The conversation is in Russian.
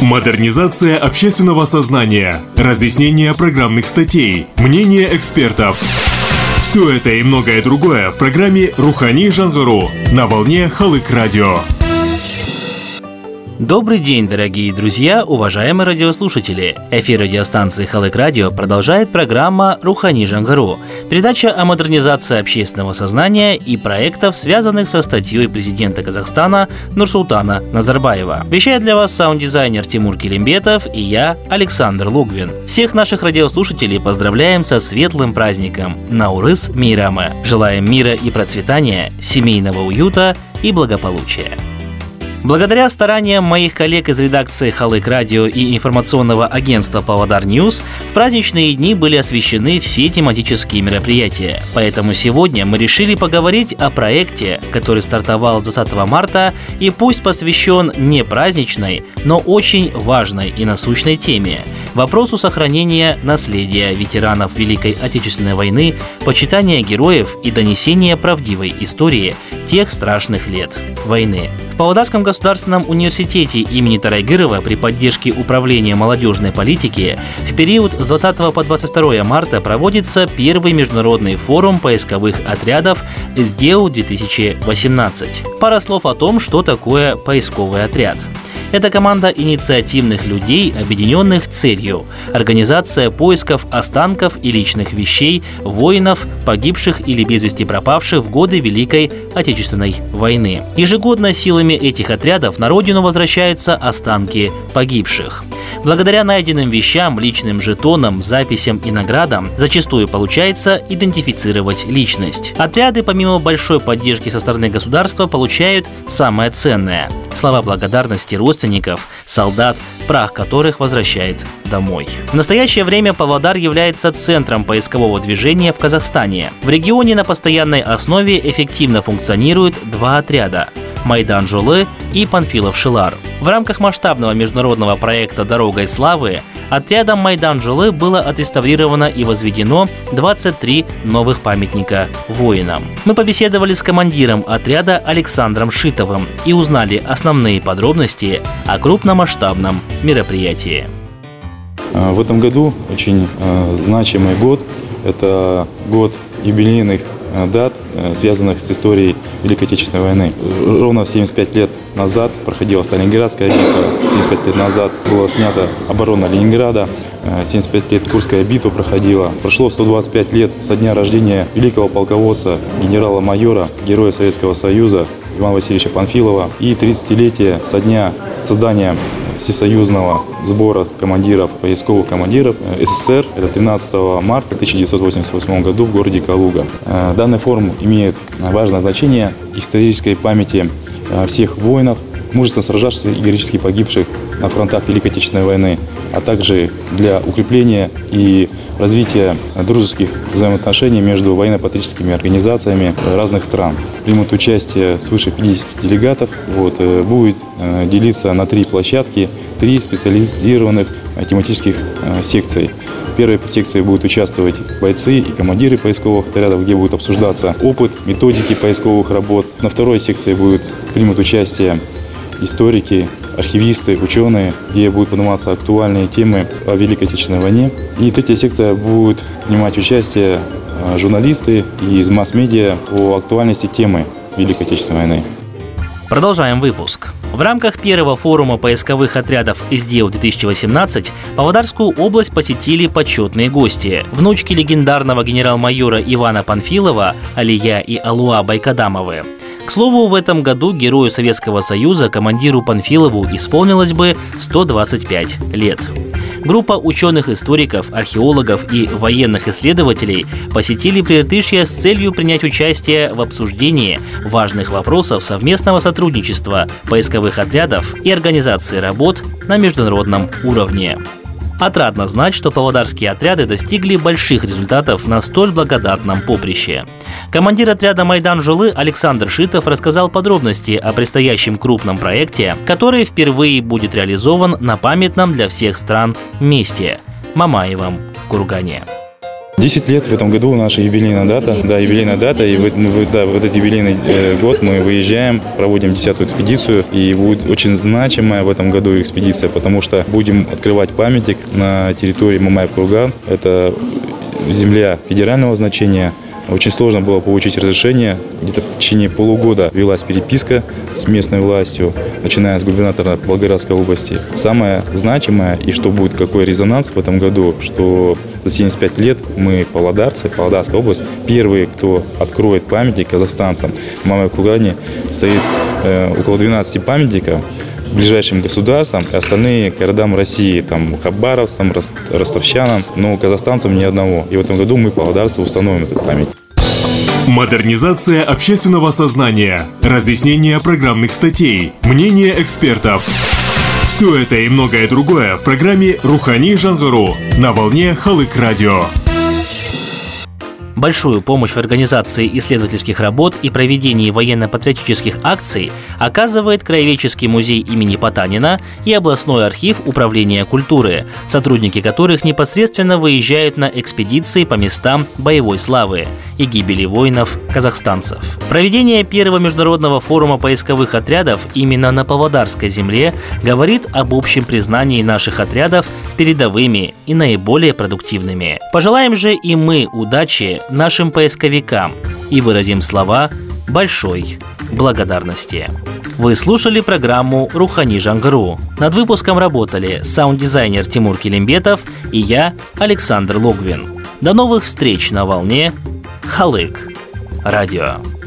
Модернизация общественного сознания, разъяснение программных статей, мнение экспертов. Все это и многое другое в программе «Рухани Жангару» на волне Халык Радио. Добрый день, дорогие друзья, уважаемые радиослушатели! Эфир радиостанции Халык Радио продолжает программа «Рухани Жангару» – передача о модернизации общественного сознания и проектов, связанных со статьей президента Казахстана Нурсултана Назарбаева. Вещает для вас саунд-дизайнер Тимур Килимбетов и я, Александр Лугвин. Всех наших радиослушателей поздравляем со светлым праздником Наурыз мейрамы. Желаем мира и процветания, семейного уюта и благополучия. Благодаря стараниям моих коллег из редакции Халық Радио и информационного агентства Павлодар News, в праздничные дни были освещены все тематические мероприятия. Поэтому сегодня мы решили поговорить о проекте, который стартовал 20 марта и пусть посвящен не праздничной, но очень важной и насущной теме – вопросу сохранения наследия ветеранов Великой Отечественной войны, почитания героев и донесения правдивой истории тех страшных лет войны. Павлодарском государственном университете имени Тарайгырова при поддержке Управления молодежной политики в период с 20 по 22 марта проводится первый международный форум поисковых отрядов СДЕУ-2018. Пара слов о том, что такое поисковый отряд. Это команда инициативных людей, объединенных целью – организация поисков останков и личных вещей воинов, погибших или без вести пропавших в годы Великой Отечественной войны. Ежегодно силами этих отрядов на родину возвращаются останки погибших. Благодаря найденным вещам, личным жетонам, записям и наградам зачастую получается идентифицировать личность. Отряды, помимо большой поддержки со стороны государства, получают самое ценное – слова благодарности родственников, солдат, прах которых возвращает домой. В настоящее время Павлодар является центром поискового движения в Казахстане. В регионе на постоянной основе эффективно функционируют два отряда Майдан Жулы и Панфилов Шилар. В рамках масштабного международного проекта «Дорогой славы» отрядом Майдан Жулы было отреставрировано и возведено 23 новых памятника воинам. Мы побеседовали с командиром отряда Александром Шитовым и узнали основные подробности о крупномасштабном мероприятии. А, в этом году очень а, значимый год. Это год юбилейных Э, дат, связанных с историей Великой Отечественной войны. Ровно 75 лет назад проходила Сталинградская битва, 75 лет назад была снята оборона Ленинграда, 75 э, лет Курская битва проходила. Прошло 125 лет со дня рождения великого полководца, генерала-майора, героя Советского Союза Ивана Васильевича Панфилова и 30-летие со дня создания всесоюзного сбора командиров, поисковых командиров э, СССР. Это 13 марта 1988 году в городе Калуга. Э, данный форум имеет важное значение исторической памяти э, всех воинов, мужественно сражавшихся и героически погибших на фронтах Великой Отечественной войны, а также для укрепления и развития дружеских взаимоотношений между военно-патриотическими организациями разных стран. Примут участие свыше 50 делегатов. Вот, э, будет э, делиться на три площадки, три специализированных э, тематических секций. В первой секции будут участвовать бойцы и командиры поисковых отрядов, где будет обсуждаться опыт, методики поисковых работ. На второй секции будут примут участие историки, архивисты, ученые, где будут подниматься актуальные темы о Великой Отечественной войне. И третья секция будет принимать участие а, журналисты из масс-медиа по актуальности темы Великой Отечественной войны. Продолжаем выпуск. В рамках первого форума поисковых отрядов СДЕУ-2018 Павлодарскую область посетили почетные гости. Внучки легендарного генерал-майора Ивана Панфилова, Алия и Алуа Байкадамовы, к слову, в этом году герою Советского Союза, командиру Панфилову, исполнилось бы 125 лет. Группа ученых-историков, археологов и военных исследователей посетили Приртышье с целью принять участие в обсуждении важных вопросов совместного сотрудничества поисковых отрядов и организации работ на международном уровне. Отрадно знать, что павлодарские отряды достигли больших результатов на столь благодатном поприще. Командир отряда Майдан Жулы Александр Шитов рассказал подробности о предстоящем крупном проекте, который впервые будет реализован на памятном для всех стран месте – Мамаевом кургане. 10 лет в этом году наша юбилейная дата. Да, юбилейная дата. И в, да, в этот юбилейный э, год мы выезжаем, проводим десятую экспедицию. И будет очень значимая в этом году экспедиция, потому что будем открывать памятник на территории Мамаев-Курган. Это земля федерального значения – очень сложно было получить разрешение. Где-то в течение полугода велась переписка с местной властью, начиная с губернатора Волгоградской области. Самое значимое и что будет какой резонанс в этом году, что за 75 лет мы, павлодарцы, Павлодарская область, первые, кто откроет памятник казахстанцам. В Мамой Кугане стоит э, около 12 памятников, ближайшим государствам, и остальные городам России, там, хабаровцам, ростовчанам, но казахстанцам ни одного. И в этом году мы, павлодарцы, установим этот памятник. Модернизация общественного сознания, разъяснение программных статей, мнение экспертов. Все это и многое другое в программе «Рухани Жангару» на волне Халык Радио. Большую помощь в организации исследовательских работ и проведении военно-патриотических акций оказывает Краеведческий музей имени Потанина и областной архив Управления культуры, сотрудники которых непосредственно выезжают на экспедиции по местам боевой славы и гибели воинов-казахстанцев. Проведение первого международного форума поисковых отрядов именно на Павлодарской земле говорит об общем признании наших отрядов передовыми и наиболее продуктивными. Пожелаем же и мы удачи нашим поисковикам и выразим слова большой благодарности. Вы слушали программу «Рухани Жангару». Над выпуском работали саунд-дизайнер Тимур Келимбетов и я, Александр Логвин. До новых встреч на волне Халык. Радио.